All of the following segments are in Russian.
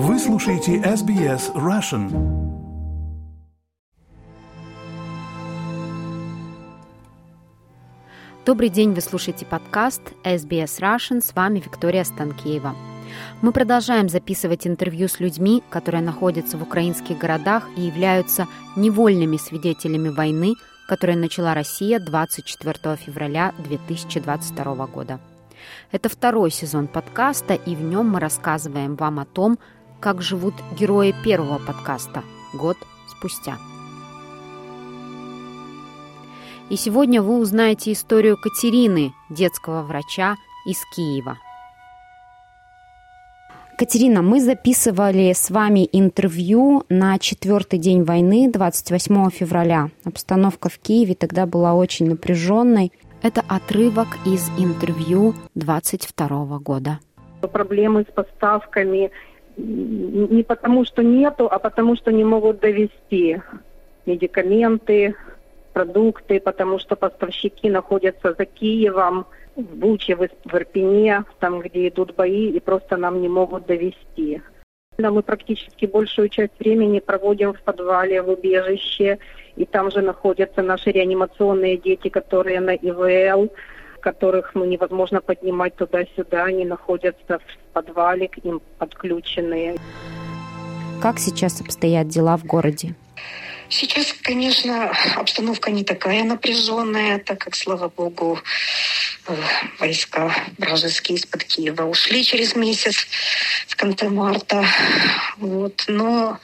Вы слушаете SBS Russian. Добрый день, вы слушаете подкаст SBS Russian, с вами Виктория Станкеева. Мы продолжаем записывать интервью с людьми, которые находятся в украинских городах и являются невольными свидетелями войны, которую начала Россия 24 февраля 2022 года. Это второй сезон подкаста, и в нем мы рассказываем вам о том, как живут герои первого подкаста год спустя. И сегодня вы узнаете историю Катерины, детского врача из Киева. Катерина, мы записывали с вами интервью на четвертый день войны, 28 февраля. Обстановка в Киеве тогда была очень напряженной. Это отрывок из интервью 22 года. Проблемы с поставками не потому, что нету, а потому, что не могут довести медикаменты, продукты, потому что поставщики находятся за Киевом, в Буче, в Ирпене, там, где идут бои, и просто нам не могут довести. Мы практически большую часть времени проводим в подвале, в убежище, и там же находятся наши реанимационные дети, которые на ИВЛ, которых ну, невозможно поднимать туда-сюда, они находятся в подвале, к ним подключенные. Как сейчас обстоят дела в городе? Сейчас, конечно, обстановка не такая напряженная, так как, слава богу, э, войска вражеские из-под Киева ушли через месяц в конце марта. Вот. Но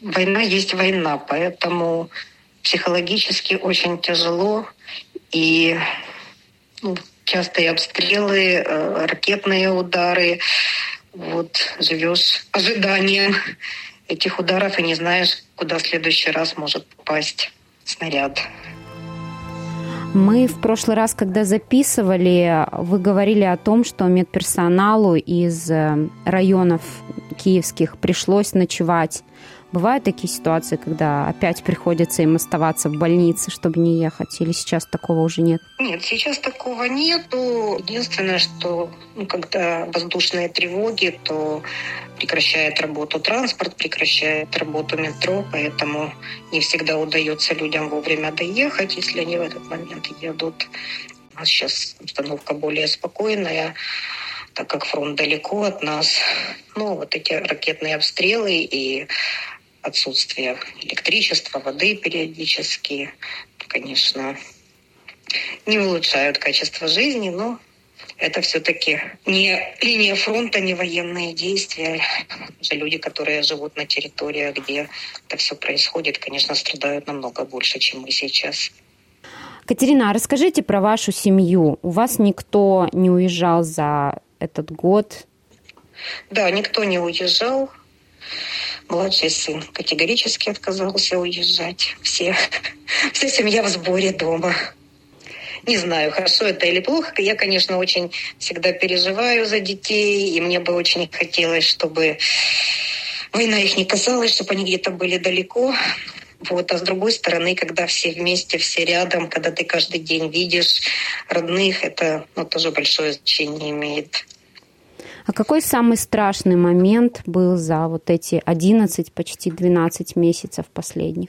война есть война, поэтому психологически очень тяжело. И ну, частые обстрелы, э, ракетные удары. Вот живешь ожиданием этих ударов и не знаешь, куда в следующий раз может попасть снаряд. Мы в прошлый раз, когда записывали, вы говорили о том, что медперсоналу из э, районов киевских пришлось ночевать Бывают такие ситуации, когда опять приходится им оставаться в больнице, чтобы не ехать? Или сейчас такого уже нет? Нет, сейчас такого нету. Единственное, что ну, когда воздушные тревоги, то прекращает работу транспорт, прекращает работу метро, поэтому не всегда удается людям вовремя доехать, если они в этот момент едут. У нас сейчас обстановка более спокойная так как фронт далеко от нас. Ну, вот эти ракетные обстрелы и отсутствие электричества, воды периодически, конечно, не улучшают качество жизни, но это все-таки не линия фронта, не военные действия. Же люди, которые живут на территории, где это все происходит, конечно, страдают намного больше, чем мы сейчас. Катерина, а расскажите про вашу семью. У вас никто не уезжал за этот год? Да, никто не уезжал. Младший сын категорически отказался уезжать. Все, вся семья в сборе дома. Не знаю, хорошо это или плохо. Я, конечно, очень всегда переживаю за детей, и мне бы очень хотелось, чтобы война их не касалась, чтобы они где-то были далеко. Вот. А с другой стороны, когда все вместе, все рядом, когда ты каждый день видишь родных, это ну, тоже большое значение имеет. А какой самый страшный момент был за вот эти 11, почти 12 месяцев последних?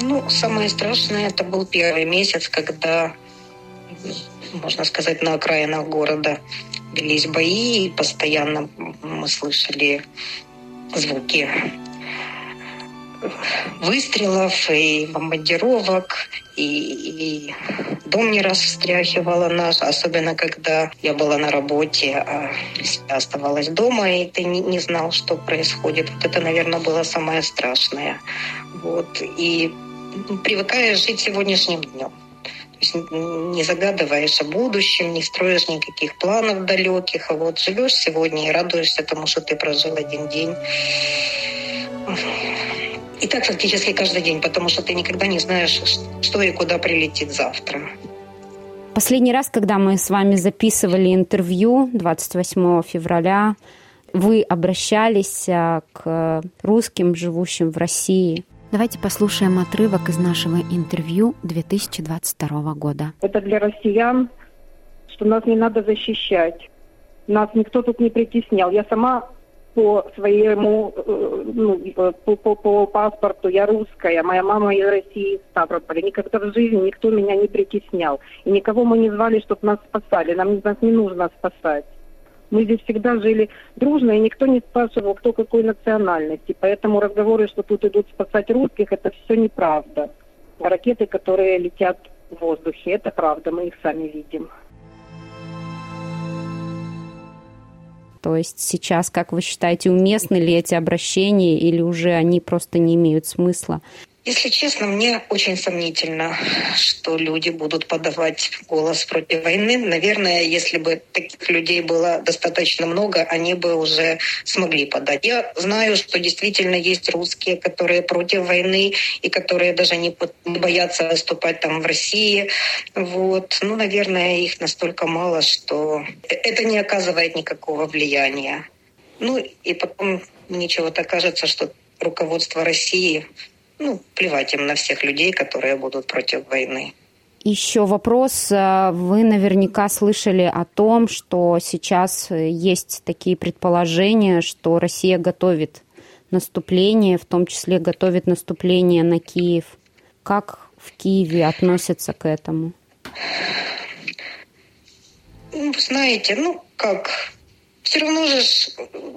Ну, самое страшное это был первый месяц, когда, можно сказать, на окраинах города велись бои, и постоянно мы слышали звуки выстрелов и бомбардировок, и, и дом не раз встряхивала нас, особенно когда я была на работе, а оставалась дома, и ты не, не знал, что происходит. Вот это, наверное, было самое страшное. Вот. И привыкаешь жить сегодняшним днем. Есть не загадываешь о будущем, не строишь никаких планов далеких, а вот живешь сегодня и радуешься тому, что ты прожил один день. И так фактически каждый день, потому что ты никогда не знаешь, что и куда прилетит завтра. Последний раз, когда мы с вами записывали интервью 28 февраля, вы обращались а, к русским, живущим в России. Давайте послушаем отрывок из нашего интервью 2022 года. Это для россиян, что нас не надо защищать. Нас никто тут не притеснял. Я сама по своему, э, ну, по, по, по паспорту я русская, моя мама из России, из Ставрополя. Никогда в жизни никто меня не притеснял. И никого мы не звали, чтобы нас спасали. Нам нас не нужно спасать. Мы здесь всегда жили дружно, и никто не спрашивал, кто какой национальности. Поэтому разговоры, что тут идут спасать русских, это все неправда. Ракеты, которые летят в воздухе, это правда, мы их сами видим. То есть сейчас, как вы считаете, уместны ли эти обращения или уже они просто не имеют смысла? Если честно, мне очень сомнительно, что люди будут подавать голос против войны. Наверное, если бы таких людей было достаточно много, они бы уже смогли подать. Я знаю, что действительно есть русские, которые против войны и которые даже не боятся выступать там в России. Вот. Ну, наверное, их настолько мало, что это не оказывает никакого влияния. Ну и потом мне чего-то кажется, что руководство России ну, плевать им на всех людей, которые будут против войны. Еще вопрос. Вы наверняка слышали о том, что сейчас есть такие предположения, что Россия готовит наступление, в том числе готовит наступление на Киев. Как в Киеве относятся к этому? Ну, знаете, ну как, все равно же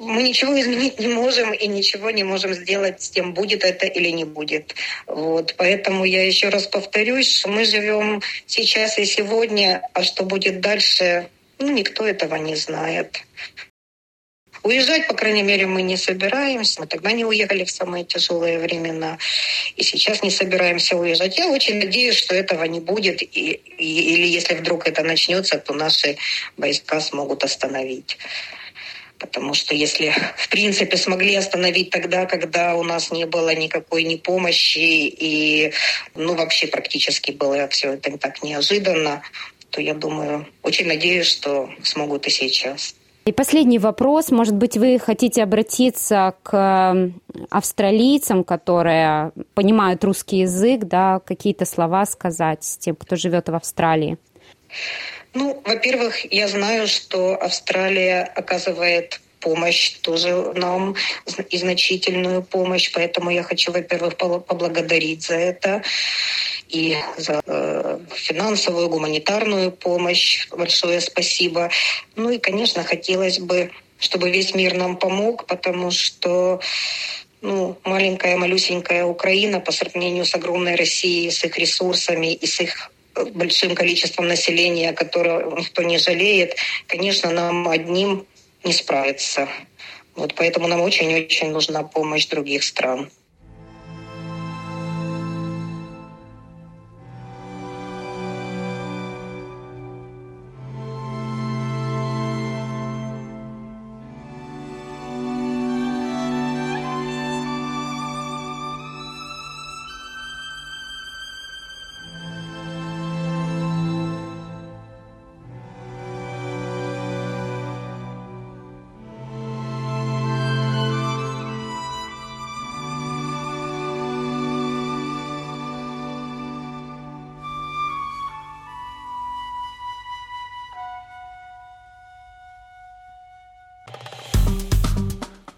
мы ничего изменить не можем и ничего не можем сделать с тем, будет это или не будет. Вот. Поэтому я еще раз повторюсь, мы живем сейчас и сегодня, а что будет дальше, ну, никто этого не знает. Уезжать, по крайней мере, мы не собираемся. Мы тогда не уехали в самые тяжелые времена. И сейчас не собираемся уезжать. Я очень надеюсь, что этого не будет. И, и, или если вдруг это начнется, то наши войска смогут остановить. Потому что если, в принципе, смогли остановить тогда, когда у нас не было никакой ни помощи, и ну, вообще практически было все это так неожиданно, то я думаю, очень надеюсь, что смогут и сейчас. И последний вопрос. Может быть, вы хотите обратиться к австралийцам, которые понимают русский язык, да, какие-то слова сказать тем, кто живет в Австралии? Ну, во-первых, я знаю, что Австралия оказывает помощь тоже нам и значительную помощь, поэтому я хочу, во-первых, поблагодарить за это и за э, финансовую, гуманитарную помощь. Большое спасибо. Ну и, конечно, хотелось бы, чтобы весь мир нам помог, потому что ну, маленькая, малюсенькая Украина по сравнению с огромной Россией, с их ресурсами и с их э, большим количеством населения, которое никто не жалеет, конечно, нам одним не справиться. Вот поэтому нам очень-очень нужна помощь других стран.